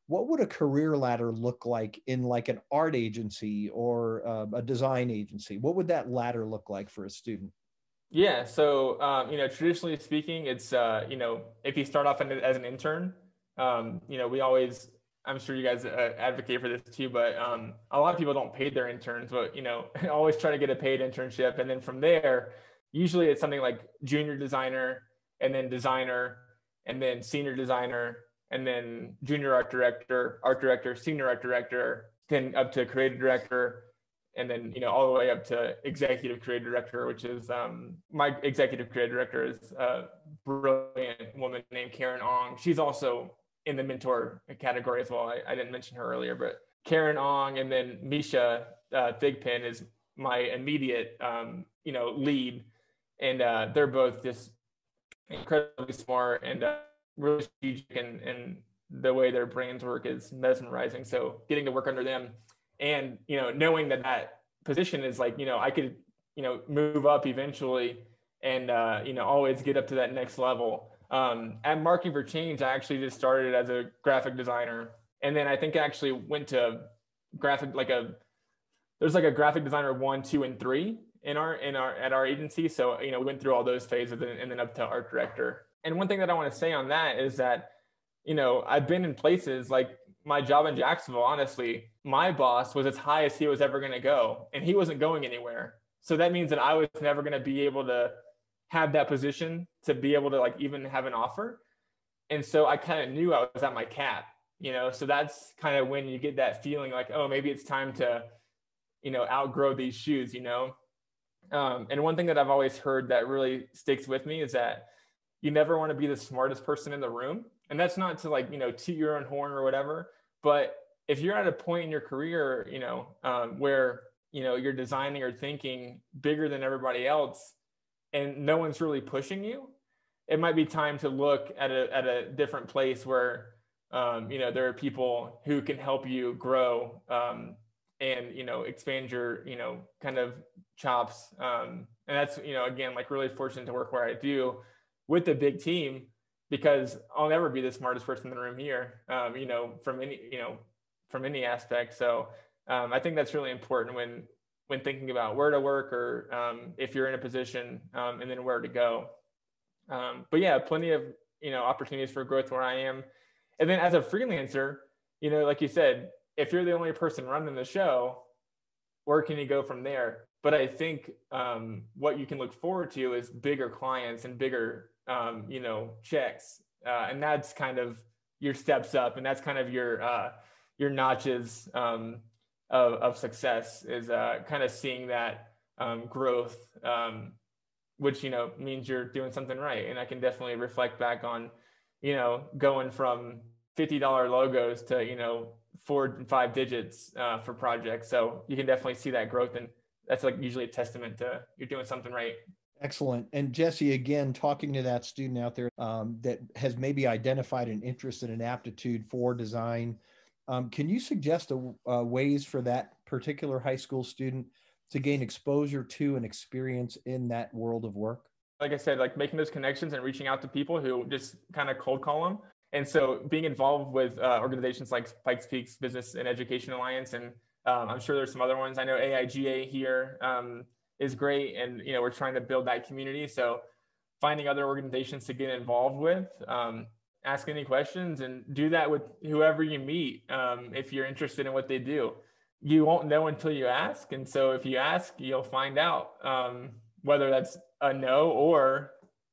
what would a career ladder look like in like an art agency or uh, a design agency? What would that ladder look like for a student? Yeah, so um, you know, traditionally speaking, it's uh, you know, if you start off as an intern, um, you know, we always, I'm sure you guys uh, advocate for this too, but um, a lot of people don't pay their interns, but you know, always try to get a paid internship, and then from there, usually it's something like junior designer, and then designer, and then senior designer, and then junior art director, art director, senior art director, then up to creative director, and then you know all the way up to executive creative director, which is um, my executive creative director is a brilliant woman named Karen Ong. She's also in the mentor category as well. I, I didn't mention her earlier, but Karen Ong and then Misha uh, Thigpen is my immediate um, you know lead, and uh, they're both just incredibly smart and uh, really strategic, and and the way their brains work is mesmerizing. So getting to work under them and you know knowing that that position is like you know i could you know move up eventually and uh, you know always get up to that next level. Um, at marketing for change i actually just started as a graphic designer. And then i think i actually went to graphic like a there's like a graphic designer one two and three in our in our at our agency. So you know we went through all those phases and, and then up to art director and one thing that i want to say on that is that you know i've been in places like my job in Jacksonville, honestly, my boss was as high as he was ever going to go, and he wasn't going anywhere. So that means that I was never going to be able to have that position to be able to like even have an offer. And so I kind of knew I was at my cap, you know. So that's kind of when you get that feeling like, oh, maybe it's time to, you know, outgrow these shoes, you know. Um, and one thing that I've always heard that really sticks with me is that you never want to be the smartest person in the room. And that's not to like you know toot your own horn or whatever but if you're at a point in your career you know um, where you know you're designing or thinking bigger than everybody else and no one's really pushing you it might be time to look at a, at a different place where um, you know there are people who can help you grow um, and you know expand your you know kind of chops um, and that's you know again like really fortunate to work where i do with a big team because I'll never be the smartest person in the room here, um, you know, from any, you know, from any aspect. So um, I think that's really important when when thinking about where to work or um, if you're in a position um, and then where to go. Um, but yeah, plenty of you know opportunities for growth where I am, and then as a freelancer, you know, like you said, if you're the only person running the show, where can you go from there? But I think um, what you can look forward to is bigger clients and bigger um, you know, checks. Uh, and that's kind of your steps up and that's kind of your, uh, your notches um, of, of success is uh, kind of seeing that um, growth, um, which, you know, means you're doing something right. And I can definitely reflect back on, you know, going from $50 logos to, you know, four and five digits uh, for projects. So you can definitely see that growth. And that's like usually a testament to you're doing something right. Excellent. And Jesse, again, talking to that student out there um, that has maybe identified an interest and an aptitude for design, um, can you suggest a, a ways for that particular high school student to gain exposure to and experience in that world of work? Like I said, like making those connections and reaching out to people who just kind of cold call them. And so being involved with uh, organizations like Pikes Peaks Business and Education Alliance, and um, I'm sure there's some other ones. I know AIGA here. Um, is great and you know we're trying to build that community. So finding other organizations to get involved with um, ask any questions and do that with whoever you meet um, if you're interested in what they do. You won't know until you ask and so if you ask you'll find out um, whether that's a no or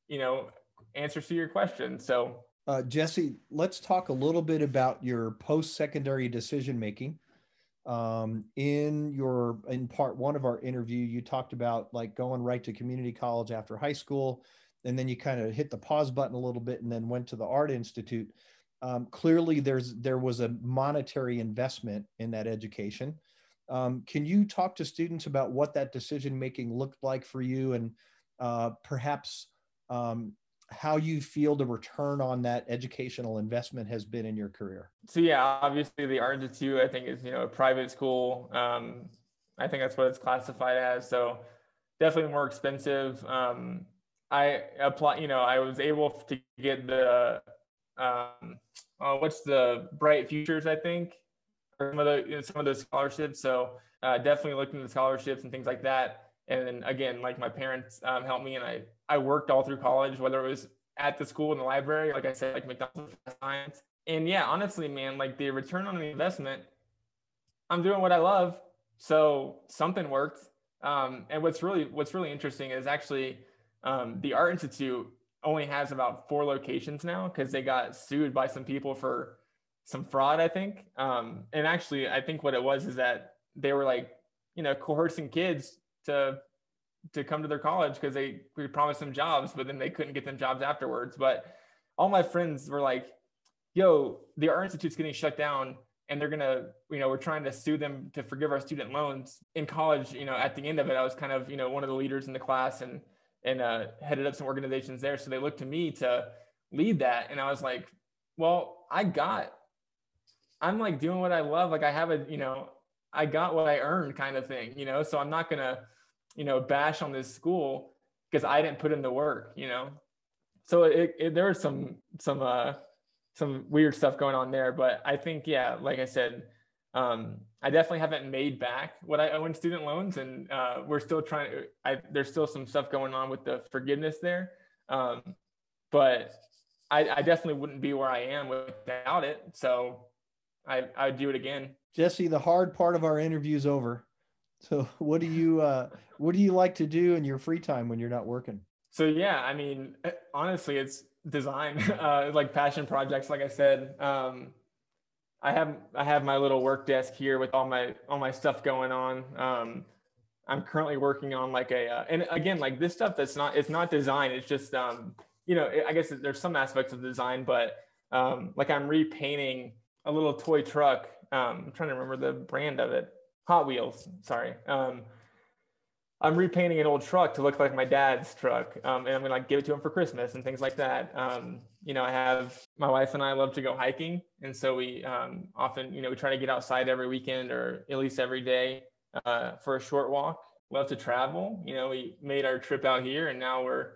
you know answers to your question. So uh, jesse let's talk a little bit about your post-secondary decision making um, in your in part one of our interview you talked about like going right to community college after high school and then you kind of hit the pause button a little bit and then went to the art institute. Um, clearly there's there was a monetary investment in that education. Um, can you talk to students about what that decision making looked like for you and uh, perhaps um, how you feel the return on that educational investment has been in your career? So yeah, obviously the Art Institute, I think is, you know, a private school. Um, I think that's what it's classified as. So definitely more expensive. Um, I apply, you know, I was able to get the, um, uh, what's the Bright Futures, I think, or some of the, some of those scholarships. So uh, definitely looking at the scholarships and things like that. And then again, like my parents um, helped me and I, I worked all through college, whether it was at the school in the library, like I said, like McDonald's science. And yeah, honestly, man, like the return on the investment, I'm doing what I love. So something worked. Um, and what's really, what's really interesting is actually um, the Art Institute only has about four locations now because they got sued by some people for some fraud, I think. Um, and actually, I think what it was is that they were like, you know, coercing kids to to come to their college because they we promised them jobs, but then they couldn't get them jobs afterwards. But all my friends were like, "Yo, the Art Institute's getting shut down." And they're gonna, you know, we're trying to sue them to forgive our student loans. In college, you know, at the end of it, I was kind of, you know, one of the leaders in the class and and uh, headed up some organizations there. So they looked to me to lead that, and I was like, "Well, I got, I'm like doing what I love. Like I have a, you know, I got what I earned, kind of thing, you know. So I'm not gonna, you know, bash on this school because I didn't put in the work, you know. So it, it there was some some uh some weird stuff going on there, but I think yeah, like I said, um, I definitely haven't made back what I owe in student loans, and uh, we're still trying. I, there's still some stuff going on with the forgiveness there, um, but I, I, definitely wouldn't be where I am without it. So I I would do it again. Jesse, the hard part of our interview is over. So what do you uh, what do you like to do in your free time when you're not working? So yeah, I mean, eh, honestly, it's design, uh, like passion projects. Like I said, um, I have I have my little work desk here with all my all my stuff going on. Um, I'm currently working on like a uh, and again like this stuff that's not it's not design. It's just um, you know I guess there's some aspects of design, but um, like I'm repainting a little toy truck. Um, I'm trying to remember the brand of it. Hot Wheels. Sorry. Um, I'm repainting an old truck to look like my dad's truck, um, and I'm gonna like give it to him for Christmas and things like that. Um, you know, I have my wife and I love to go hiking, and so we um, often, you know, we try to get outside every weekend or at least every day uh, for a short walk. Love to travel. You know, we made our trip out here, and now we're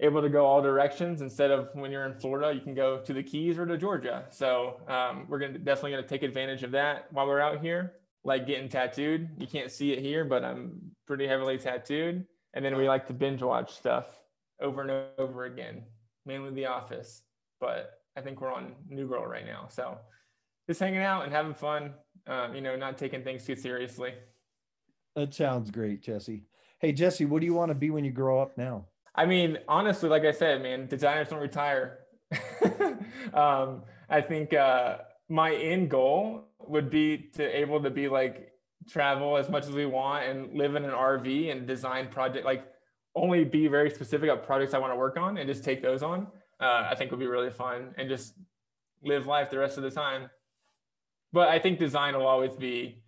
able to go all directions instead of when you're in Florida, you can go to the Keys or to Georgia. So um, we're gonna definitely gonna take advantage of that while we're out here like getting tattooed. You can't see it here, but I'm pretty heavily tattooed. And then we like to binge watch stuff over and over again, mainly The Office. But I think we're on New Girl right now. So just hanging out and having fun, um, you know, not taking things too seriously. That sounds great, Jesse. Hey, Jesse, what do you want to be when you grow up now? I mean, honestly, like I said, man, designers don't retire. um, I think uh, my end goal would be to able to be like travel as much as we want and live in an RV and design project like only be very specific about projects I want to work on and just take those on. Uh, I think would be really fun and just live life the rest of the time. But I think design will always be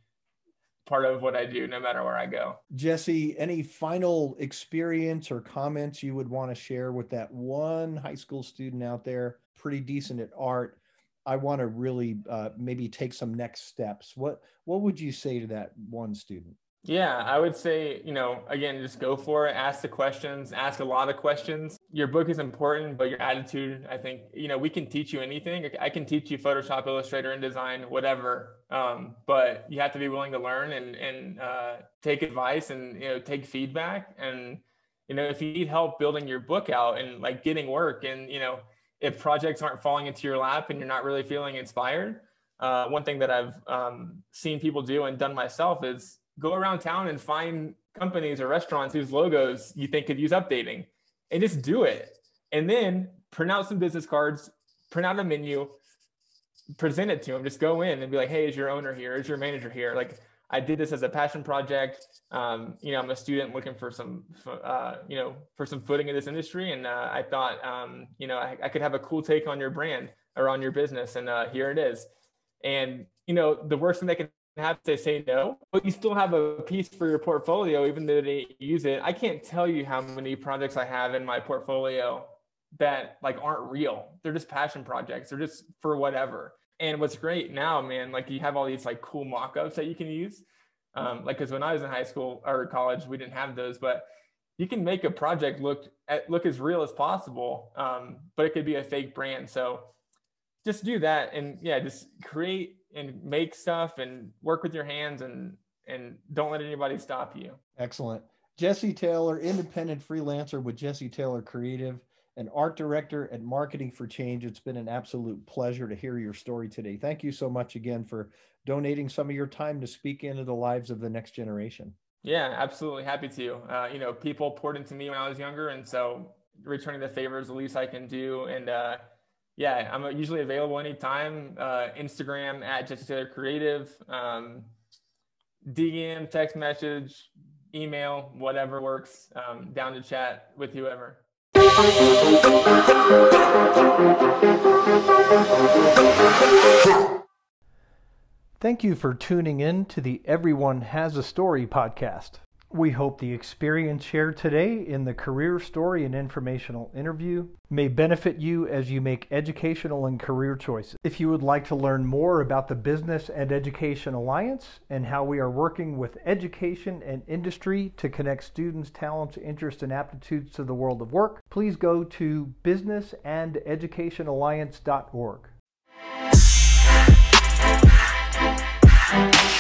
part of what I do no matter where I go. Jesse, any final experience or comments you would want to share with that one high school student out there, pretty decent at art, I want to really uh, maybe take some next steps. What what would you say to that one student? Yeah, I would say, you know, again, just go for it. Ask the questions, ask a lot of questions. Your book is important, but your attitude, I think, you know, we can teach you anything. I can teach you Photoshop, Illustrator, InDesign, whatever. Um, but you have to be willing to learn and, and uh, take advice and, you know, take feedback. And, you know, if you need help building your book out and like getting work and, you know, if projects aren't falling into your lap and you're not really feeling inspired, uh, one thing that I've um, seen people do and done myself is go around town and find companies or restaurants whose logos you think could use updating and just do it. And then print out some business cards, print out a menu, present it to them. Just go in and be like, hey, is your owner here? Is your manager here? Like, I did this as a passion project. Um, you know, I'm a student looking for some, uh, you know, for some footing in this industry, and uh, I thought, um, you know, I, I, could have a cool take on your brand or on your business, and uh, here it is. And you know, the worst thing they can have to say no, but you still have a piece for your portfolio, even though they use it. I can't tell you how many projects I have in my portfolio that like aren't real. They're just passion projects. They're just for whatever. And what's great now, man, like you have all these like cool mock-ups that you can use. Um, like, cause when I was in high school or college, we didn't have those, but you can make a project look at, look as real as possible. Um, but it could be a fake brand. So just do that. And yeah, just create and make stuff and work with your hands and, and don't let anybody stop you. Excellent. Jesse Taylor, independent freelancer with Jesse Taylor Creative an art director at Marketing for Change. It's been an absolute pleasure to hear your story today. Thank you so much again for donating some of your time to speak into the lives of the next generation. Yeah, absolutely happy to. Uh, you know, people poured into me when I was younger, and so returning the favor is the least I can do. And uh, yeah, I'm usually available anytime. Uh, Instagram at Jesse Taylor Creative, um, DM, text message, email, whatever works. Um, down to chat with whoever. Thank you for tuning in to the Everyone Has a Story podcast. We hope the experience shared today in the career story and informational interview may benefit you as you make educational and career choices. If you would like to learn more about the Business and Education Alliance and how we are working with education and industry to connect students' talents, interests, and aptitudes to the world of work, please go to businessandeducationalliance.org.